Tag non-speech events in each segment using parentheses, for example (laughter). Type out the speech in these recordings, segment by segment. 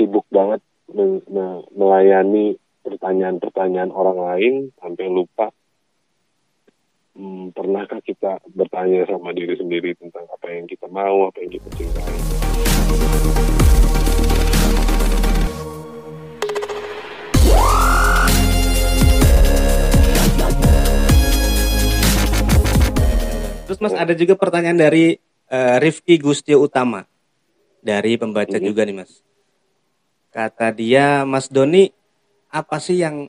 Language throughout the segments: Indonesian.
sibuk banget me- me- melayani pertanyaan-pertanyaan orang lain sampai lupa hmm, pernahkah kita bertanya sama diri sendiri tentang apa yang kita mau, apa yang kita cintai. Terus Mas ada juga pertanyaan dari eh, Rifki Gustio Utama dari pembaca Mhm. juga nih Mas. Kata dia, Mas Doni, apa sih yang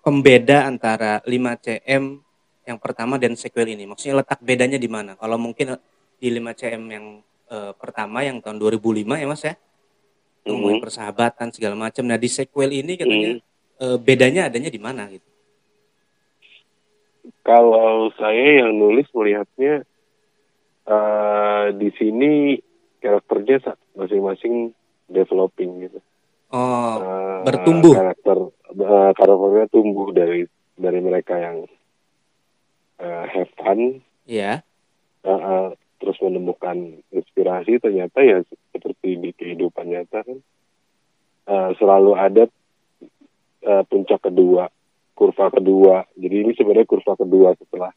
pembeda antara 5CM yang pertama dan sequel ini? Maksudnya letak bedanya di mana? Kalau mungkin di 5CM yang eh, pertama yang tahun 2005 ya Mas ya, ngomongin Mhm. persahabatan segala macam. Nah di sequel ini katanya Mhm. eh, bedanya adanya di mana gitu? Kalau saya yang nulis melihatnya eh, di sini karakternya masing-masing developing gitu. Oh, Eh, bertumbuh. Karakter eh, karakternya tumbuh dari dari mereka yang eh, have fun, ya. eh, eh, terus menemukan inspirasi ternyata ya seperti di kehidupan nyata kan eh, selalu ada eh, puncak kedua, kurva kedua. Jadi ini sebenarnya kurva kedua setelah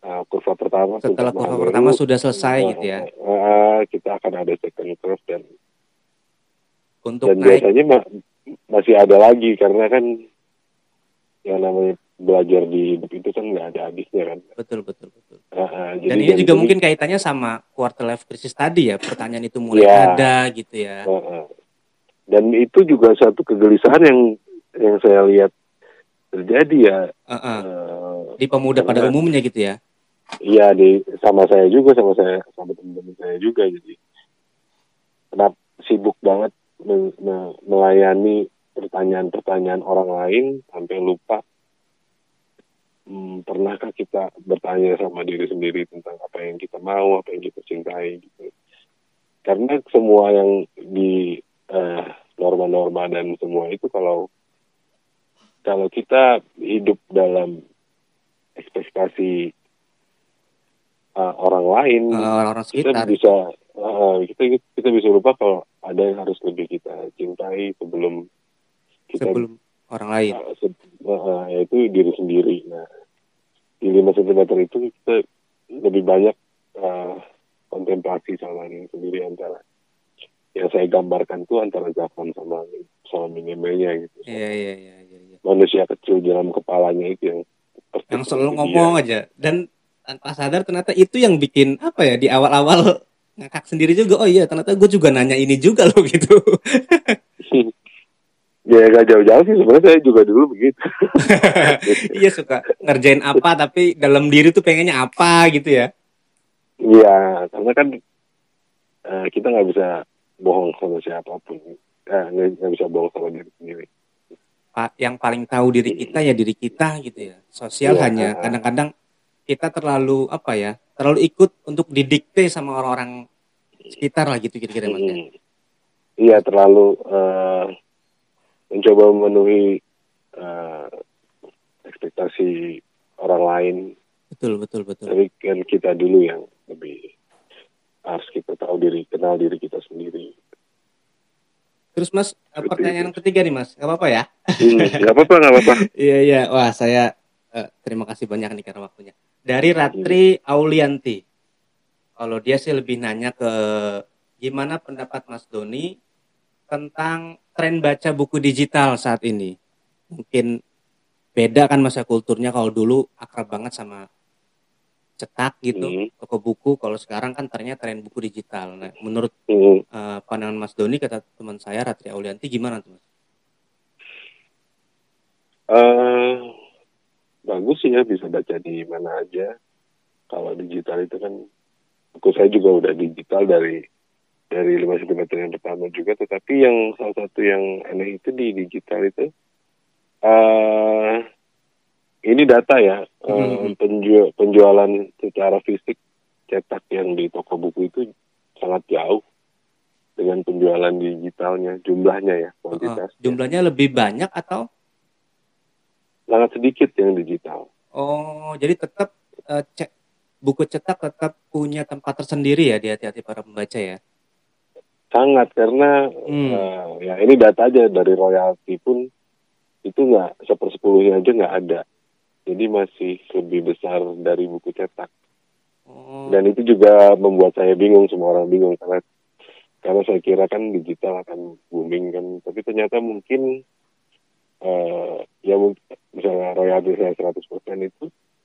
eh, kurva pertama. Setelah kurva pertama sudah selesai eh, gitu ya. eh, kita akan ada second curve dan Untuk dan naik biasanya ma- masih ada lagi karena kan yang namanya belajar di hidup itu kan nggak ada habisnya kan. betul betul betul. Eh, eh, jadi Dan ini juga sini- mungkin kaitannya sama quarter life crisis tadi ya. Pertanyaan itu mulai Ya. ada gitu ya. Heeh. Dan itu juga satu kegelisahan yang yang saya lihat terjadi ya. Heeh. eh, Di pemuda pada umumnya gitu ya. Iya di sama saya juga sama saya sama teman-teman saya juga jadi kenapa sibuk banget me- me- melayani pertanyaan-pertanyaan orang lain sampai lupa hmm, pernahkah kita bertanya sama diri sendiri tentang apa yang kita mau apa yang kita cintai gitu. Karena semua yang di eh, norma-norma dan semua itu kalau kalau kita hidup dalam ekspektasi uh, orang lain Eh, Orang-orang kita sekitar. bisa uh, kita kita bisa lupa kalau ada yang harus lebih kita cintai sebelum kita sebelum orang lain. uh, se- uh, yaitu diri sendiri nah di 5 cm itu kita lebih banyak uh, kontemplasi sama diri sendiri antara yang saya gambarkan tuh antara Zafran sama sama minimalnya gitu Iya iya iya iya. iya. manusia kecil dalam kepalanya itu yang Yang selalu ngomong dia. aja dan tanpa sadar ternyata itu yang bikin apa ya di awal-awal (laughs) ngakak sendiri juga. Oh iya ternyata gue juga nanya ini juga loh (laughs) gitu. ya gak jauh-jauh sih sebenarnya saya juga dulu begitu (laughs) iya suka ngerjain apa tapi dalam diri tuh pengennya apa gitu ya. Iya, karena kan eh, kita nggak bisa bohong sama siapa pun, eh, nggak bisa bohong sama diri sendiri. Pa- yang paling tahu diri kita ya diri kita gitu ya. Sosial Iya. hanya kadang-kadang kita terlalu apa ya, terlalu ikut untuk didikte sama orang-orang sekitar lah gitu kira-kira mas. ya. Mm. Iya, terlalu eh, mencoba memenuhi eh, ekspektasi orang lain, Betul betul betul. tapi kan kita dulu yang lebih harus kita tahu diri, kenal diri kita sendiri. Terus mas eh, Seperti pertanyaan itu. yang ketiga nih mas, nggak apa-apa ya? Hmm, nggak apa-apa, nggak apa-apa. (laughs) Iya iya, wah saya eh, terima kasih banyak nih karena waktunya. Dari Ratri Aulianti, kalau dia sih lebih nanya ke gimana pendapat Mas Doni tentang tren baca buku digital saat ini. Mungkin beda kan masa kulturnya kalau dulu akrab banget sama cetak gitu, Hmm. toko buku. Kalau sekarang kan ternyata tren buku digital. Nah, menurut Hmm. eh, pandangan Mas Doni kata teman saya Ratri Aulianti gimana tuh Mas? Eh, bagus sih ya bisa baca di mana aja. Kalau digital itu kan buku saya juga udah digital dari dari 5 cm yang pertama juga, tetapi yang salah satu yang aneh itu di digital itu eh ini data ya (laughs) eh, Mhm. penju- penjualan secara fisik cetak yang di toko buku itu sangat jauh dengan penjualan digitalnya jumlahnya ya Eh, kuantitas jumlahnya lebih banyak atau sangat sedikit yang digital. Oh, jadi tetap cek buku cetak tetap punya tempat tersendiri ya di hati-hati para pembaca ya. sangat karena Hmm. eh, ya ini data aja dari royalti pun itu nggak sepersepuluhnya aja nggak ada jadi masih lebih besar dari buku cetak Oh, dan itu juga membuat saya bingung semua orang bingung karena karena saya kira kan digital akan booming kan tapi ternyata mungkin eh ya mungkin misalnya royalti saya 100% itu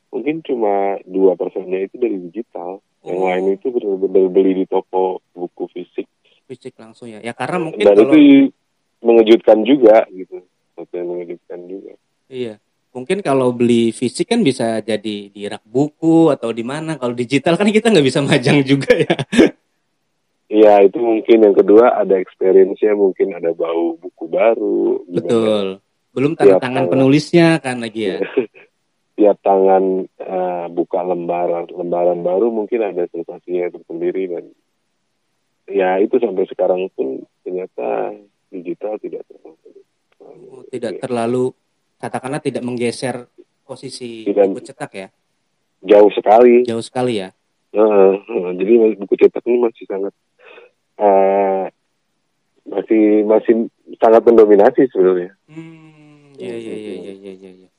mungkin cuma dua persennya itu dari digital yang Oh. lain itu benar-benar beli di toko buku fisik fisik langsung ya. Ya karena mungkin dan kalau itu mengejutkan juga gitu sesuatu yang mengejutkan juga iya, mungkin kalau beli fisik kan bisa jadi di rak buku atau di mana. Kalau digital kan kita nggak bisa majang juga ya. Iya itu mungkin yang kedua ada experience-nya mungkin ada bau buku baru gimana. Betul. Belum tanda Tiap tangan tangan. penulisnya kan lagi ya. (laughs) tiap tangan eh, buka lembaran lembaran baru mungkin ada sensasinya tersendiri dan ya itu sampai sekarang pun ternyata digital tidak terlalu Oh, tidak terlalu katakanlah tidak menggeser posisi Tidak. buku cetak ya. jauh sekali Jauh sekali ya. Heeh, heeh. jadi buku cetak ini masih sangat eh, masih masih sangat mendominasi sebenarnya Hmm, iya iya iya iya iya iya. iya.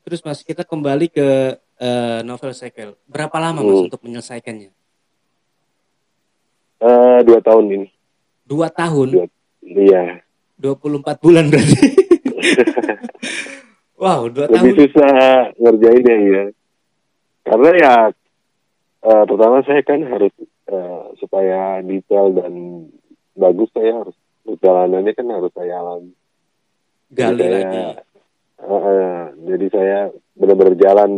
Terus Mas kita kembali ke eh, novel sequel. Berapa lama Mas Hmm. untuk menyelesaikannya? Eh, dua tahun ini Dua tahun, Dua. iya 24 bulan berarti. (laughs) wow, dua tahun. lebih susah ngerjainnya ya karena ya eh, pertama saya kan harus eh, supaya detail dan bagus saya harus perjalanannya kan harus saya alami Gali Jadi saya- lagi. eh, jadi saya benar-benar jalan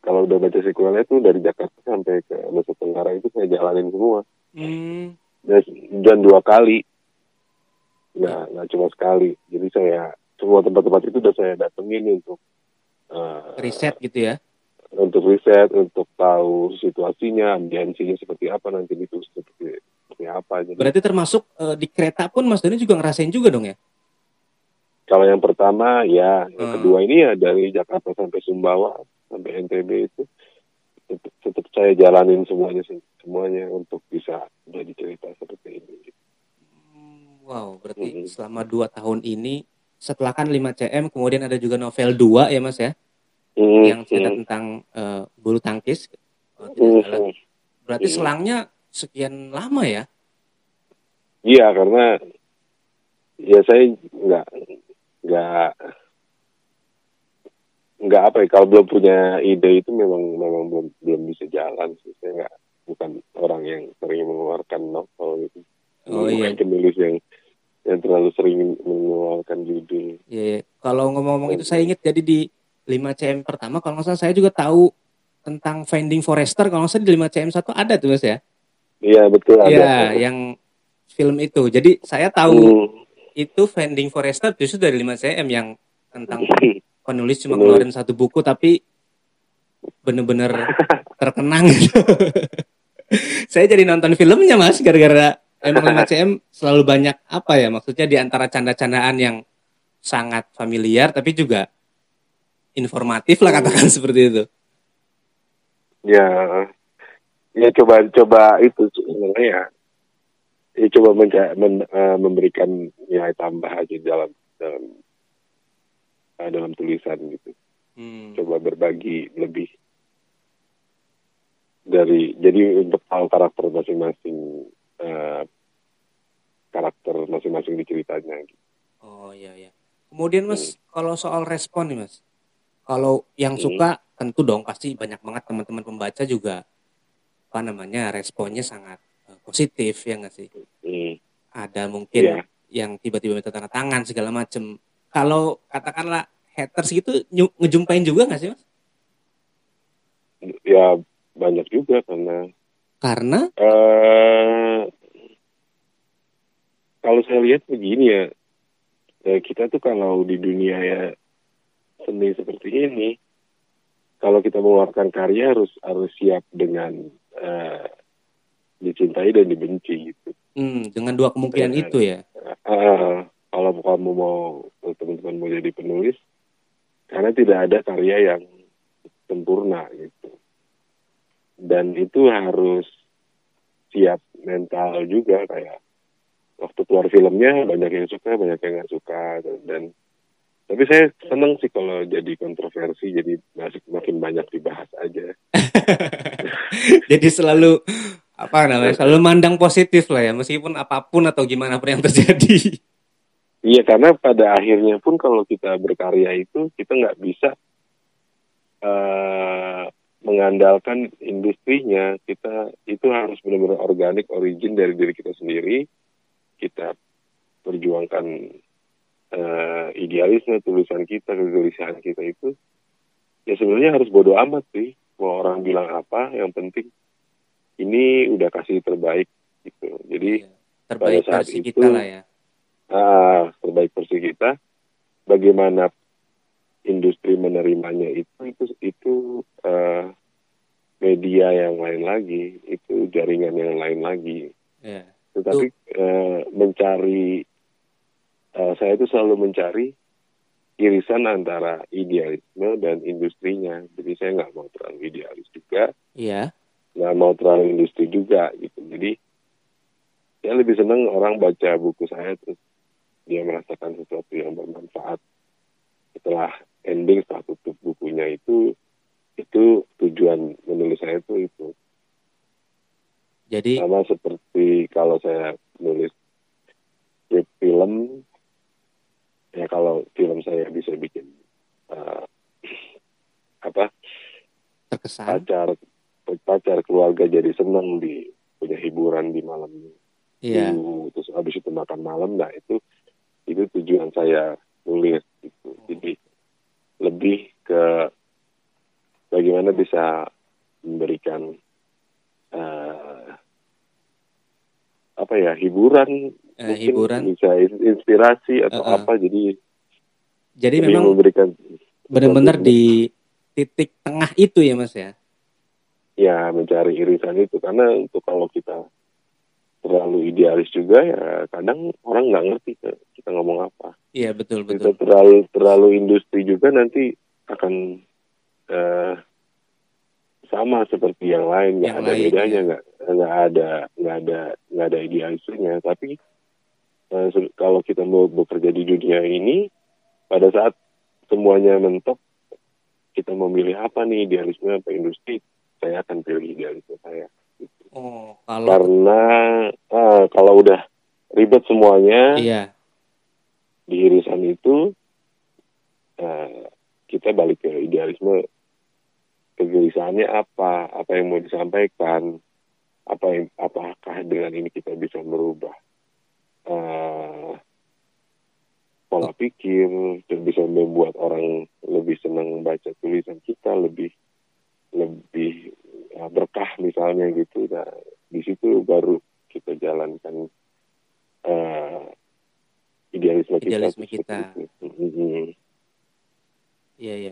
kalau udah baca sequelnya tuh dari Jakarta sampai ke Nusa Tenggara itu saya jalanin semua Hmm, dan, dan dua kali nggak nggak cuma sekali jadi saya semua tempat-tempat itu udah saya datengin untuk eh, riset gitu ya. untuk riset, untuk tahu situasinya, ambiensinya seperti apa nanti itu seperti seperti apa. Jadi Berarti termasuk eh, di kereta pun Mas Doni juga ngerasain juga dong ya? Kalau yang pertama ya, yang Hmm. kedua ini ya dari Jakarta sampai Sumbawa sampai NTB itu tetap, tetap saya jalanin semuanya semuanya untuk bisa jadi cerita seperti ini. Hmm, Wow, berarti Mhm. selama dua tahun ini setelah kan 5 CM kemudian ada juga novel 2 ya Mas ya Hmm, yang cerita hmm, tentang eh, bulu tangkis hmm, hmm. Berarti Hmm. selangnya sekian lama ya? Iya karena ya saya nggak nggak nggak apa ya kalau belum punya ide itu memang memang belum belum bisa jalan sih saya nggak bukan orang yang sering mengeluarkan novel gitu Oh bukan iya. penulis yang yang terlalu sering mengeluarkan judul Iya, iya. Kalau ngomong-ngomong itu saya ingat jadi di 5 CM pertama kalau nggak salah saya juga tahu tentang Finding Forrester kalau nggak salah di 5 CM 1 ada tuh Mas ya. iya betul ada Iya, yang film itu. Jadi saya tahu Hmm. Itu Finding Forrester justru dari 5 CM yang tentang (laughs) penulis cuma ngeluarin satu buku tapi bener-bener (laughs) terkenang gitu. (laughs) saya jadi nonton filmnya Mas gara-gara emang 5 CM selalu banyak apa ya maksudnya di antara canda-candaan yang sangat familiar tapi juga informatif lah katakan seperti itu. ya ya coba coba itu sebenarnya ya coba menca- men- eh, memberikan nilai tambah aja dalam dalam eh, dalam tulisan gitu Hmm. coba berbagi lebih dari jadi untuk tahu karakter masing-masing eh, karakter masing-masing di ceritanya gitu. Oh iya iya. Kemudian Mas, kalau soal respon nih Mas. Kalau yang Hmm. suka tentu dong pasti banyak banget teman-teman pembaca juga apa namanya responnya sangat positif ya nggak sih? Hmm, Ada mungkin Iya. yang tiba-tiba minta tanda tangan segala macem. Kalau katakanlah haters gitu ngejumpain juga nggak sih Mas? ya banyak juga karena Karena eh kalau saya lihat begini ya, eh, kita tuh kalau di dunia ya seni seperti ini, kalau kita mengeluarkan karya harus harus siap dengan eh, dicintai dan dibenci gitu. hmm, dengan dua kemungkinan Iya. itu ya. Eh, kalau kamu mau teman-teman mau jadi penulis, karena tidak ada karya yang sempurna gitu, dan itu harus siap mental juga kayak waktu keluar filmnya banyak yang suka banyak yang nggak suka dan tapi saya seneng sih kalau jadi kontroversi jadi masih makin banyak dibahas aja (laughs) jadi selalu apa namanya selalu mandang positif lah ya meskipun apa pun atau gimana pun yang terjadi. Iya karena pada akhirnya pun kalau kita berkarya itu kita nggak bisa uh, mengandalkan industrinya. Kita itu harus benar-benar organik origin dari diri kita sendiri. Kita perjuangkan uh, idealisme tulisan kita kegelisahan kita itu ya sebenarnya harus bodoh amat sih. Mau orang bilang apa yang penting ini udah kasih terbaik gitu. Jadi iya, terbaik pada saat versi itu, kita lah ya. Ah terbaik versi kita bagaimana industri menerimanya itu itu itu uh, media yang lain lagi itu jaringan yang lain lagi. Yeah. tetapi uh, mencari uh, saya itu selalu mencari irisan antara idealisme dan industrinya. Jadi saya nggak mau terlalu idealis juga. Yeah. Nggak mau terlalu industri juga gitu. Jadi saya lebih senang orang baca buku saya terus dia merasakan sesuatu yang bermanfaat. Setelah ending setelah tutup bukunya itu itu tujuan menulis saya itu itu. Jadi sama seperti kalau saya nulis script film ya kalau film saya bisa bikin uh, (clears throat) apa? Terkesan? Pacar pacar keluarga jadi senang di punya hiburan di malam iya. terus habis itu makan malam nah itu itu tujuan saya nulis itu jadi lebih ke bagaimana bisa memberikan uh, apa ya hiburan uh, mungkin hiburan. bisa inspirasi atau uh, uh. apa. Jadi jadi memang memberikan benar-benar di titik tengah itu ya mas ya ya mencari irisan itu karena untuk kalau kita terlalu idealis juga ya kadang orang nggak ngerti kita ngomong apa. Iya betul betul. Kita terlalu terlalu industri juga nanti akan uh, sama seperti yang lain nggak ada lain, bedanya ya. nggak ya. nggak ada nggak ada nggak ada idealisnya tapi uh, kalau kita mau bekerja di dunia ini pada saat semuanya mentok kita memilih apa nih idealisme apa industri saya akan pilih idealisme saya Oh, kalau karena uh, kalau udah ribet semuanya iya. di irisan itu uh, kita balik ke idealisme kegelisahannya apa apa yang mau disampaikan apa yang apakah dengan ini kita bisa merubah uh, pola pikir dan bisa membuat orang lebih senang baca tulisan kita lebih lebih ya, berkah misalnya gitu nah di situ baru kita jalankan uh, idealisme, idealisme kita, kita. Iya, iya.